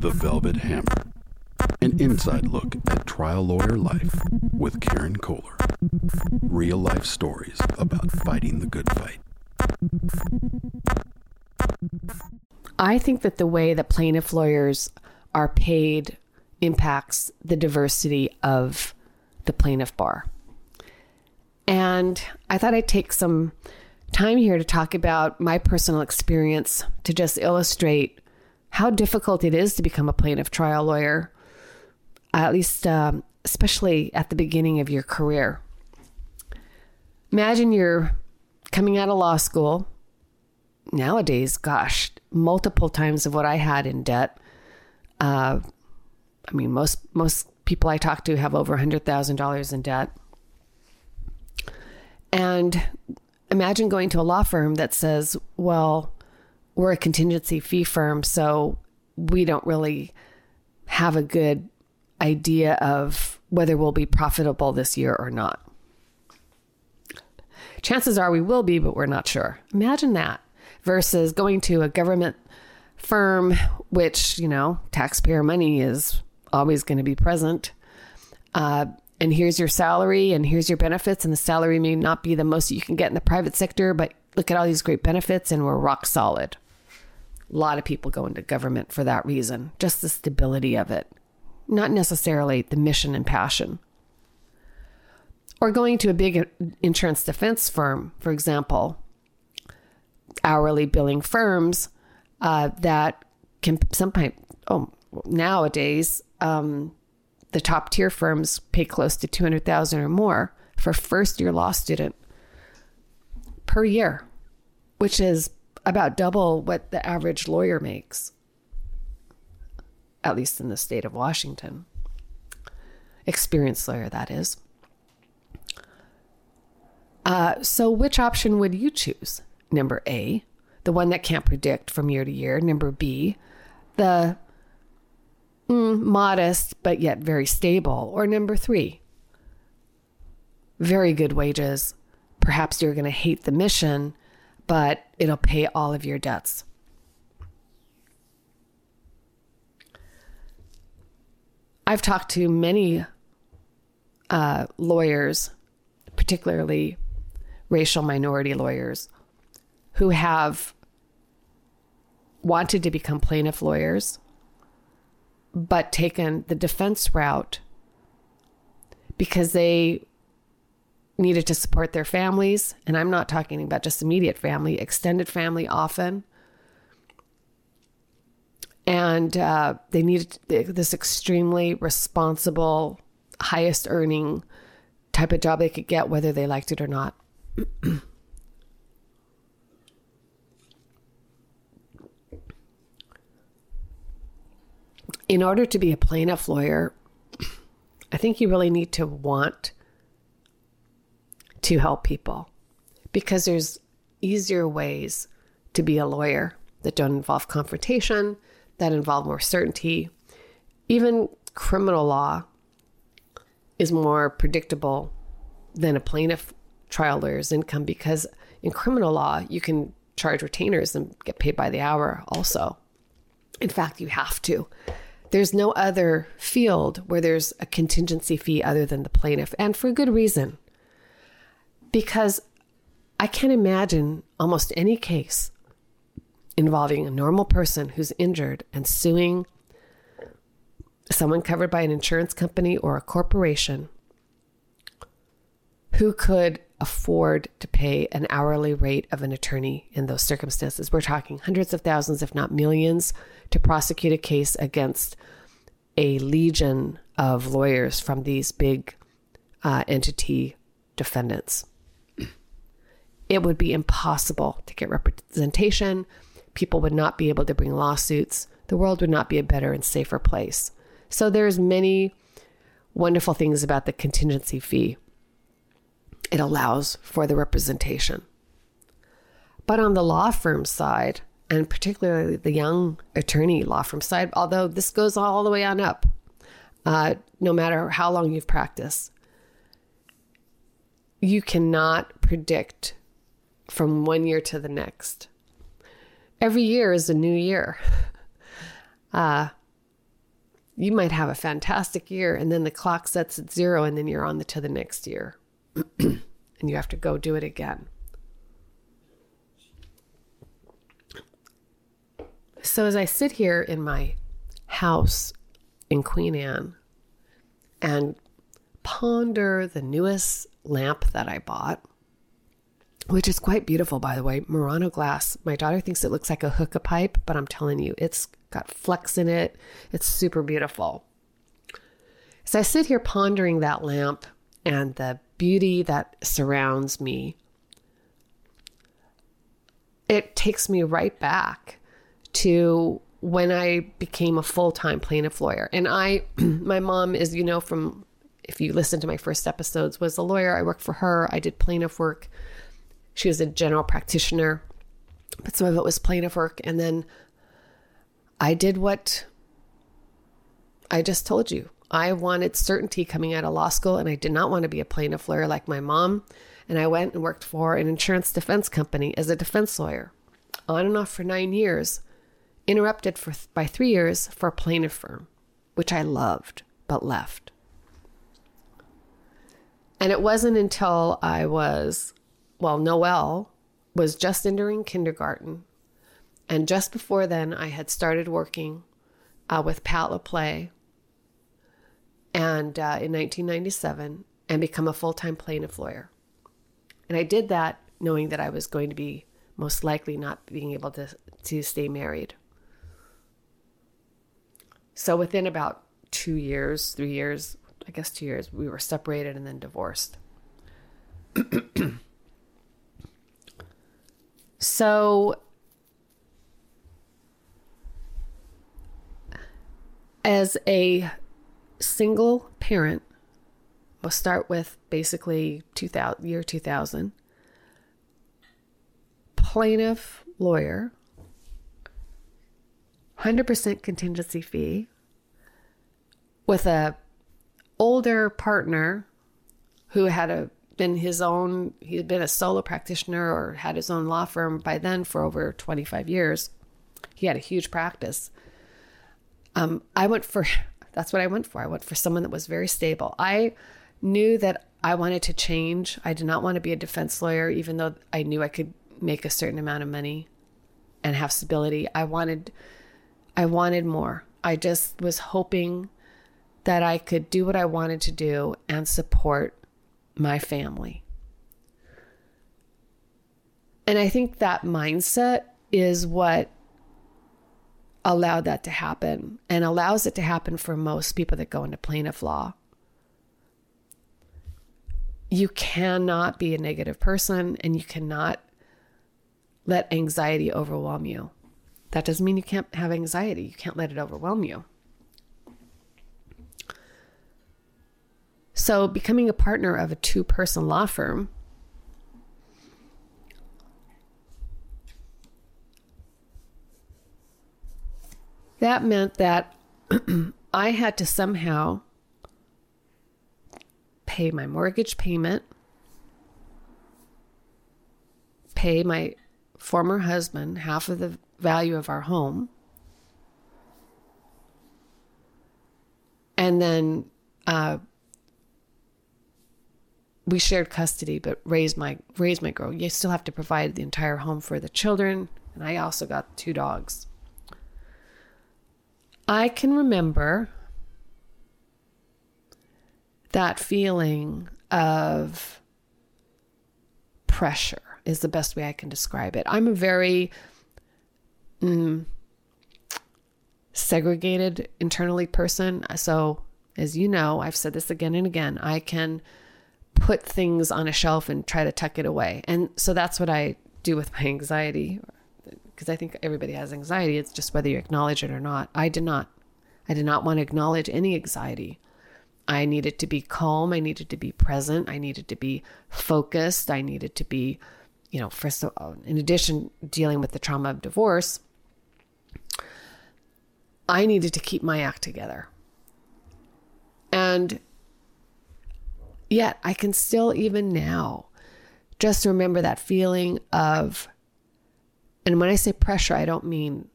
The Velvet Hammer. An inside look at trial lawyer life with Karen Koehler. Real life stories about fighting the good fight. I think that the way that plaintiff lawyers are paid impacts the diversity of the plaintiff bar. And I thought I'd take some time here to talk about my personal experience to just illustrate how difficult it is to become a plaintiff trial lawyer, at least, um, especially at the beginning of your career. Imagine you're coming out of law school. Nowadays, gosh, multiple times of what I had in debt. Uh, I mean, most most people I talk to have over hundred thousand dollars in debt. And imagine going to a law firm that says, "Well, we're a contingency fee firm, so we don't really have a good idea of whether we'll be profitable this year or not." Chances are we will be, but we're not sure. Imagine that versus going to a government firm, which, you know, taxpayer money is always going to be present. Uh, and here's your salary and here's your benefits. And the salary may not be the most you can get in the private sector, but look at all these great benefits and we're rock solid. A lot of people go into government for that reason, just the stability of it, not necessarily the mission and passion. Or going to a big insurance defense firm, for example, hourly billing firms uh, that can sometimes, oh, nowadays, um, the top tier firms pay close to 200,000 or more for first year law student per year, which is about double what the average lawyer makes, at least in the state of Washington. Experienced lawyer, that is. Uh, so, which option would you choose? Number A, the one that can't predict from year to year. Number B, the mm, modest but yet very stable. Or number three, very good wages. Perhaps you're going to hate the mission, but it'll pay all of your debts. I've talked to many uh, lawyers, particularly racial minority lawyers, who have wanted to become plaintiff lawyers but taken the defense route because they needed to support their families. And I'm not talking about just immediate family, extended family often. And uh, they needed this extremely responsible, highest earning type of job they could get, whether they liked it or not. in order to be a plaintiff lawyer, I think you really need to want to help people because there's easier ways to be a lawyer that don't involve confrontation, that involve more certainty. Even criminal law is more predictable than a plaintiff trial lawyer's income because in criminal law, you can charge retainers and get paid by the hour also. In fact, you have to. There's no other field where there's a contingency fee other than the plaintiff, and for good reason. Because I can't imagine almost any case involving a normal person who's injured and suing someone covered by an insurance company or a corporation who could afford to pay an hourly rate of an attorney in those circumstances. We're talking hundreds of thousands, if not millions, to prosecute a case against a legion of lawyers from these big uh, entity defendants. It would be impossible to get representation. People would not be able to bring lawsuits. The world would not be a better and safer place. So there's many wonderful things about the contingency fee it allows for the representation. But on the law firm side, and particularly the young attorney law firm side, although this goes all the way on up, uh, no matter how long you've practiced, you cannot predict from one year to the next. Every year is a new year. Uh, you might have a fantastic year and then the clock sets at zero and then you're on the, to the next year and you have to go do it again. So as I sit here in my house in Queen Anne and ponder the newest lamp that I bought, which is quite beautiful, by the way. Murano glass. My daughter thinks it looks like a hookah pipe, but I'm telling you, it's got flecks in it. It's super beautiful. As I sit here pondering that lamp and the beauty that surrounds me, it takes me right back to when I became a full time plaintiff lawyer. And I, my mom, is, you know, from if you listen to my first episodes, was a lawyer. I worked for her. I did plaintiff work. She was a general practitioner, but some of it was plaintiff work. And then I did what I just told you. I wanted certainty coming out of law school, and I did not want to be a plaintiff lawyer like my mom. And I went and worked for an insurance defense company as a defense lawyer, on and off for nine years interrupted for by three years for a plaintiff firm, which I loved but left. And it wasn't until I was, well, Noelle was just entering kindergarten. And just before then, I had started working uh, with Pat LaPlay and uh, in 1997 and become a full-time plaintiff lawyer. And I did that knowing that I was going to be most likely not being able to, to stay married. So within about two years, three years, I guess two years, we were separated and then divorced. so as a single parent, we'll start with basically 2000, year 2000, plaintiff lawyer 100% contingency fee with a older partner who had a been his own he had been a solo practitioner or had his own law firm by then for over 25 years. He had a huge practice. Um, i went for that's what i went for. I went for someone that was very stable. I knew that i wanted to change. I did not want to be a defense lawyer even though i knew i could make a certain amount of money and have stability. I wanted I wanted more. I just was hoping that I could do what I wanted to do and support my family. And I think that mindset is what allowed that to happen and allows it to happen for most people that go into plaintiff law. You cannot be a negative person and you cannot let anxiety overwhelm you. That doesn't mean you can't have anxiety. You can't let it overwhelm you. So, becoming a partner of a two person law firm that meant that I had to somehow pay my mortgage payment, pay my former husband half of the value of our home. And then uh, we shared custody, but raised my raised my girl. You still have to provide the entire home for the children, and I also got two dogs. I can remember that feeling of pressure is the best way I can describe it. I'm a very mm, segregated internally person. So, as you know, I've said this again and again, I can put things on a shelf and try to tuck it away. And so that's what I do with my anxiety because I think everybody has anxiety. It's just whether you acknowledge it or not. I did not. I did not want to acknowledge any anxiety. I needed to be calm. I needed to be present. I needed to be focused. I needed to be, you know, first of all, in addition, dealing with the trauma of divorce, I needed to keep my act together. And yet, I can still, even now, just remember that feeling of, and when I say pressure, I don't mean,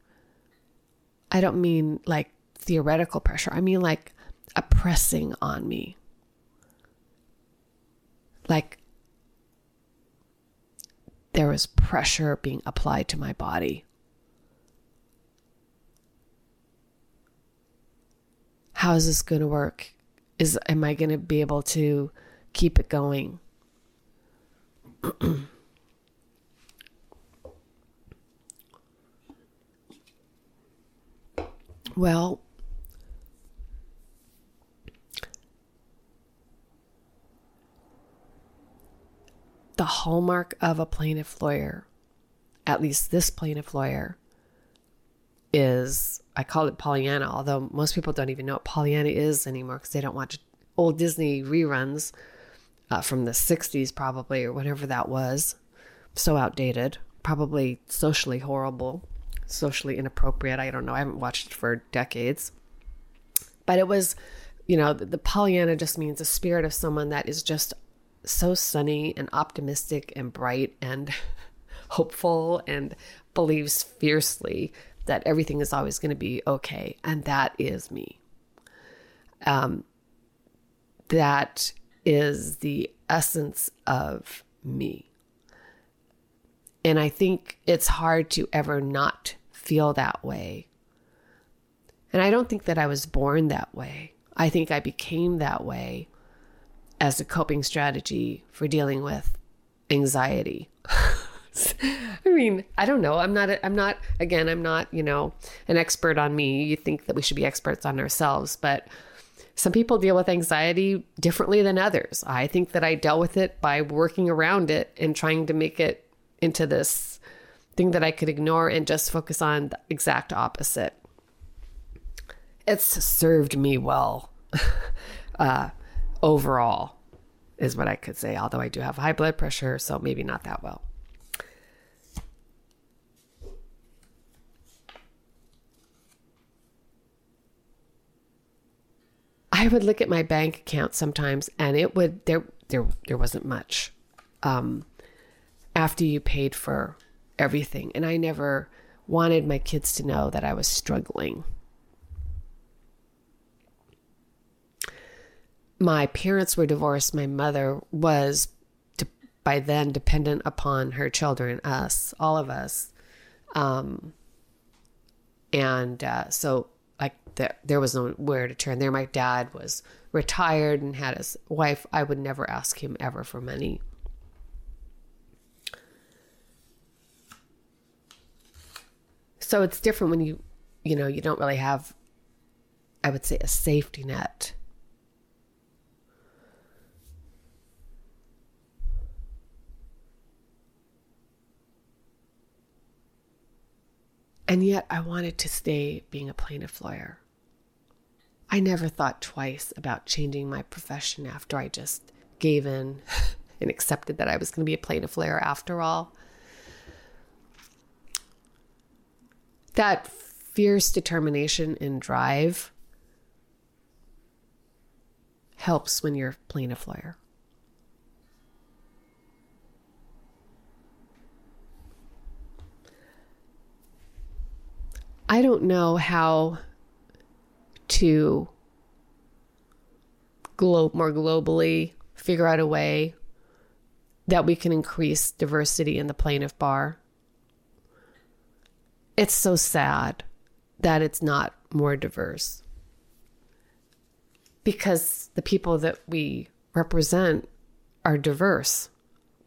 I don't mean like theoretical pressure. I mean, like a pressing on me. Like there was pressure being applied to my body. How is this going to work? Is am I going to be able to keep it going? well, the hallmark of a plaintiff lawyer, at least this plaintiff lawyer, is I call it Pollyanna, although most people don't even know what Pollyanna is anymore because they don't watch old Disney reruns uh, from the 60s, probably, or whatever that was. So outdated, probably socially horrible, socially inappropriate. I don't know. I haven't watched it for decades. But it was, you know, the, the Pollyanna just means a spirit of someone that is just so sunny and optimistic and bright and hopeful and believes fiercely that everything is always going to be okay. And that is me. Um, that is the essence of me. And I think it's hard to ever not feel that way. And I don't think that I was born that way. I think I became that way as a coping strategy for dealing with anxiety. I mean, I don't know. I'm not, I'm not, again, I'm not, you know, an expert on me. You think that we should be experts on ourselves, but some people deal with anxiety differently than others. I think that I dealt with it by working around it and trying to make it into this thing that I could ignore and just focus on the exact opposite. It's served me well. uh, overall, is what I could say, although I do have high blood pressure, so maybe not that well. I would look at my bank account sometimes and it would there there there wasn't much um, after you paid for everything. And I never wanted my kids to know that I was struggling. My parents were divorced, my mother was de- by then dependent upon her children, us, all of us. Um, and uh, so, like, there, there was nowhere to turn there. My dad was retired and had his wife. I would never ask him ever for money. So it's different when you, you know, you don't really have, I would say, a safety net And yet I wanted to stay being a plaintiff lawyer. I never thought twice about changing my profession after I just gave in and accepted that I was going to be a plaintiff lawyer after all. That fierce determination and drive helps when you're a plaintiff lawyer. I don't know how to globe more globally figure out a way that we can increase diversity in the plaintiff bar. It's so sad that it's not more diverse because the people that we represent are diverse.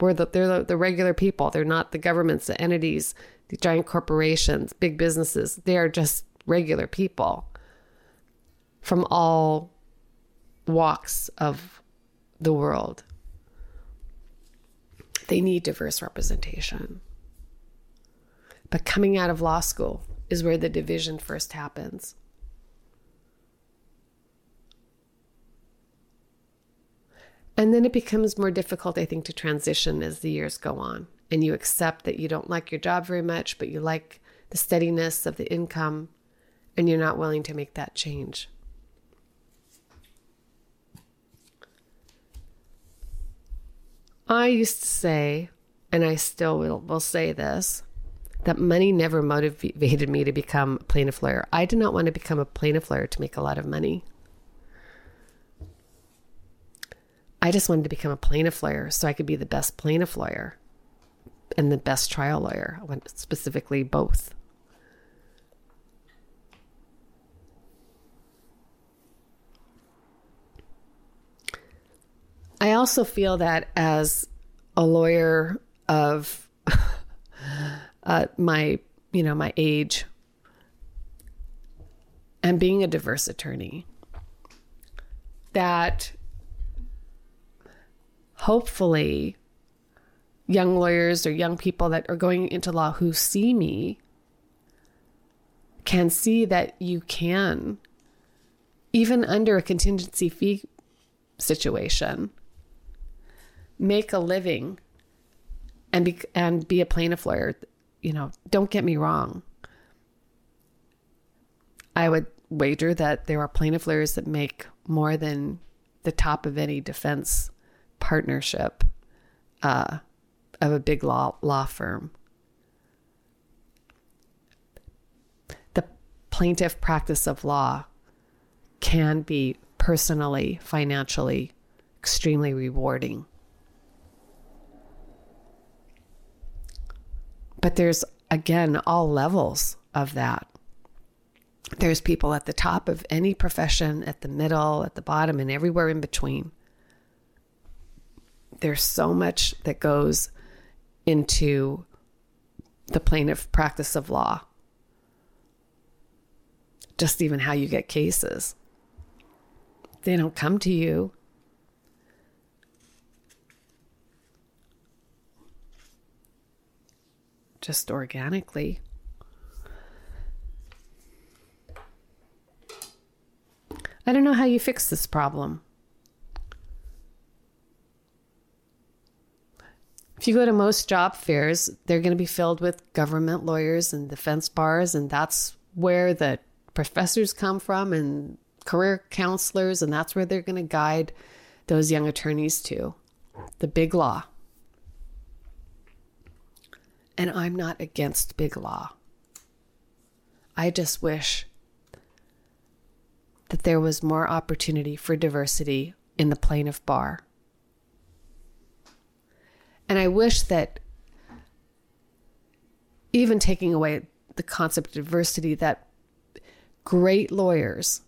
We're the, they're the, the regular people. They're not the governments, the entities, the giant corporations, big businesses. They are just regular people from all walks of the world. They need diverse representation. But coming out of law school is where the division first happens. And then it becomes more difficult, I think, to transition as the years go on. And you accept that you don't like your job very much, but you like the steadiness of the income, and you're not willing to make that change. I used to say, and I still will, will say this that money never motivated me to become a plaintiff lawyer. I did not want to become a plaintiff lawyer to make a lot of money. I just wanted to become a plaintiff lawyer so I could be the best plaintiff lawyer and the best trial lawyer. I want specifically both. I also feel that as a lawyer of uh, my, you know, my age and being a diverse attorney, that hopefully young lawyers or young people that are going into law who see me can see that you can, even under a contingency fee situation, make a living and be and be a plaintiff lawyer. You know, don't get me wrong. I would wager that there are plaintiff lawyers that make more than the top of any defense partnership uh, of a big law law firm. The plaintiff practice of law can be personally, financially, extremely rewarding. But there's, again, all levels of that. There's people at the top of any profession, at the middle, at the bottom, and everywhere in between. There's so much that goes into the plaintiff practice of law. Just even how you get cases. They don't come to you. just organically. I don't know how you fix this problem. If you go to most job fairs, they're going to be filled with government lawyers and defense bars, and that's where the professors come from and career counselors, and that's where they're going to guide those young attorneys to the big law. And I'm not against big law. I just wish that there was more opportunity for diversity in the plaintiff bar. And I wish that even taking away the concept of diversity, that great lawyers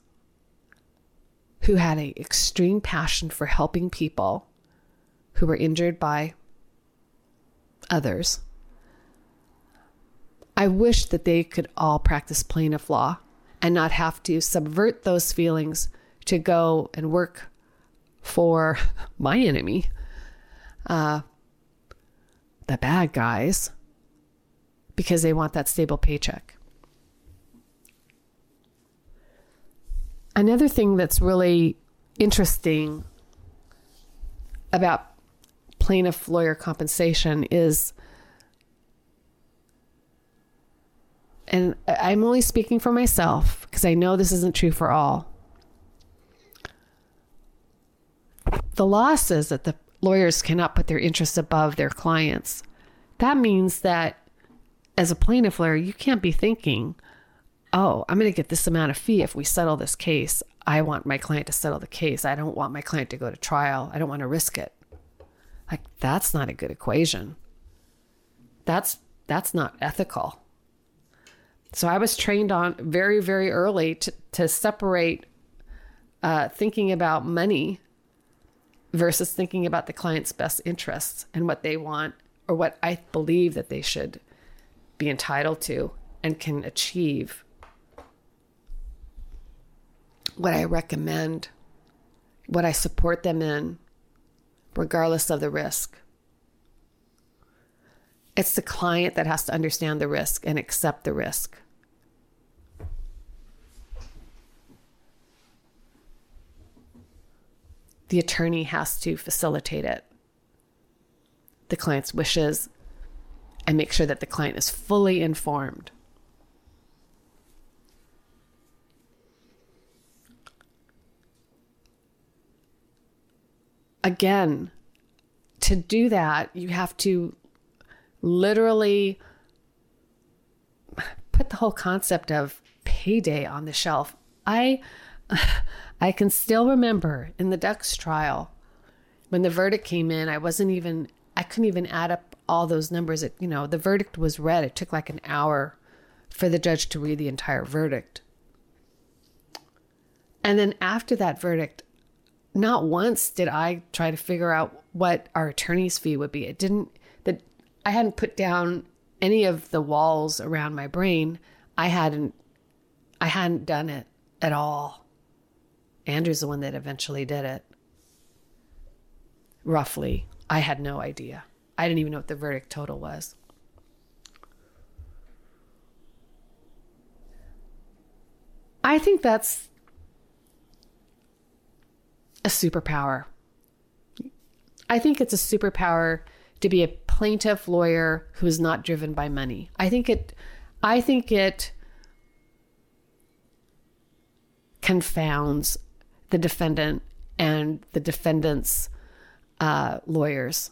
who had an extreme passion for helping people who were injured by others I wish that they could all practice plaintiff law and not have to subvert those feelings to go and work for my enemy, uh, the bad guys, because they want that stable paycheck. Another thing that's really interesting about plaintiff lawyer compensation is and I'm only speaking for myself because I know this isn't true for all. The law says that the lawyers cannot put their interests above their clients. That means that as a plaintiff lawyer, you can't be thinking, oh, I'm going to get this amount of fee if we settle this case. I want my client to settle the case. I don't want my client to go to trial. I don't want to risk it. Like that's not a good equation. That's that's not ethical. So I was trained on very, very early to, to separate uh, thinking about money versus thinking about the client's best interests and what they want or what I believe that they should be entitled to and can achieve. What I recommend, what I support them in, regardless of the risk. It's the client that has to understand the risk and accept the risk. The attorney has to facilitate it, the client's wishes, and make sure that the client is fully informed. Again, to do that, you have to literally put the whole concept of payday on the shelf. I I can still remember in the Ducks trial when the verdict came in, I wasn't even I couldn't even add up all those numbers. It, you know, the verdict was read. It took like an hour for the judge to read the entire verdict. And then after that verdict, not once did I try to figure out what our attorney's fee would be. It didn't that I hadn't put down any of the walls around my brain. I hadn't I hadn't done it at all. Andrew's the one that eventually did it. Roughly. I had no idea. I didn't even know what the verdict total was. I think that's a superpower. I think it's a superpower to be a plaintiff lawyer who is not driven by money. I think it I think it confounds the defendant and the defendant's uh, lawyers.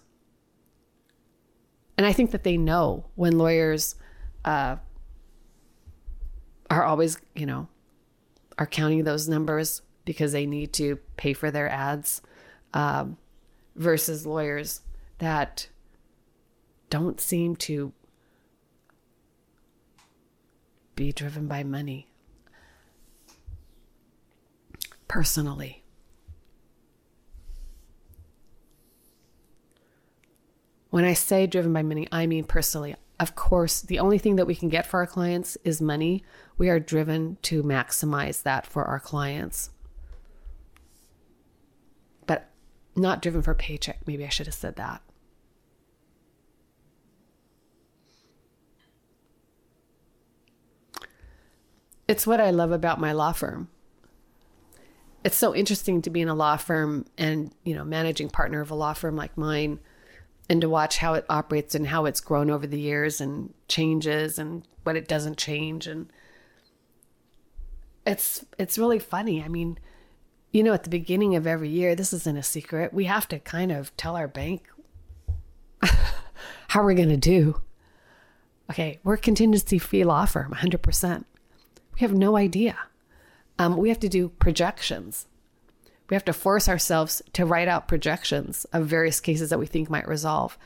And I think that they know when lawyers uh, are always, you know, are counting those numbers because they need to pay for their ads um, versus lawyers that don't seem to be driven by money personally. When I say driven by money, I mean personally. Of course, the only thing that we can get for our clients is money. We are driven to maximize that for our clients. But not driven for paycheck. Maybe I should have said that. It's what I love about my law firm. It's so interesting to be in a law firm and, you know, managing partner of a law firm like mine and to watch how it operates and how it's grown over the years and changes and what it doesn't change and it's it's really funny. I mean, you know, at the beginning of every year, this isn't a secret. We have to kind of tell our bank how we're going to do. Okay, we're contingency fee law firm, 100%. We have no idea. Um, we have to do projections. We have to force ourselves to write out projections of various cases that we think might resolve.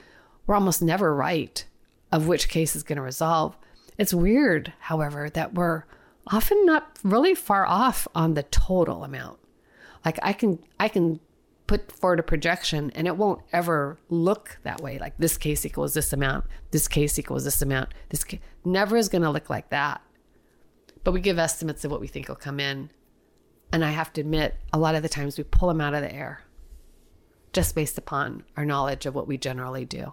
We're almost never right of which case is going to resolve. It's weird, however, that we're often not really far off on the total amount. Like I can I can put forward a projection and it won't ever look that way. Like this case equals this amount, this case equals this amount. This never is going to look like that. But we give estimates of what we think will come in and I have to admit, a lot of the times we pull them out of the air just based upon our knowledge of what we generally do.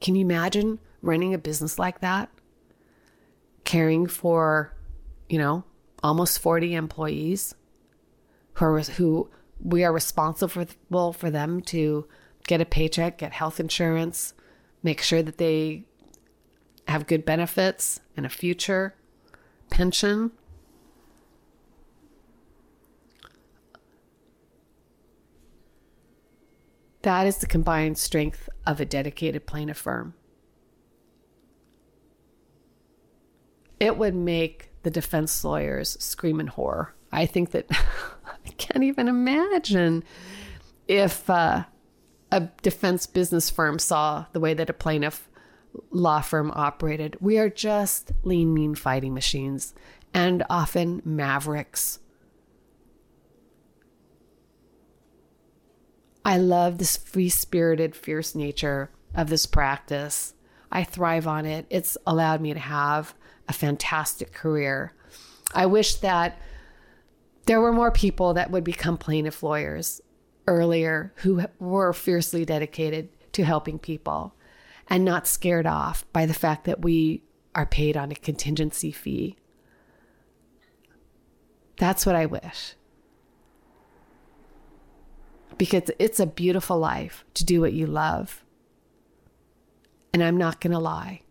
Can you imagine running a business like that? Caring for, you know, almost 40 employees who are, who we are responsible for them to get a paycheck, get health insurance, make sure that they have good benefits and a future, pension, That is the combined strength of a dedicated plaintiff firm. It would make the defense lawyers scream in horror. I think that I can't even imagine if uh, a defense business firm saw the way that a plaintiff law firm operated. We are just lean, mean fighting machines and often mavericks I love this free spirited, fierce nature of this practice. I thrive on it. It's allowed me to have a fantastic career. I wish that there were more people that would become plaintiff lawyers earlier who were fiercely dedicated to helping people and not scared off by the fact that we are paid on a contingency fee. That's what I wish because it's a beautiful life to do what you love. And I'm not going to lie,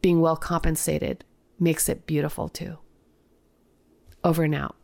being well compensated makes it beautiful too. Over and out.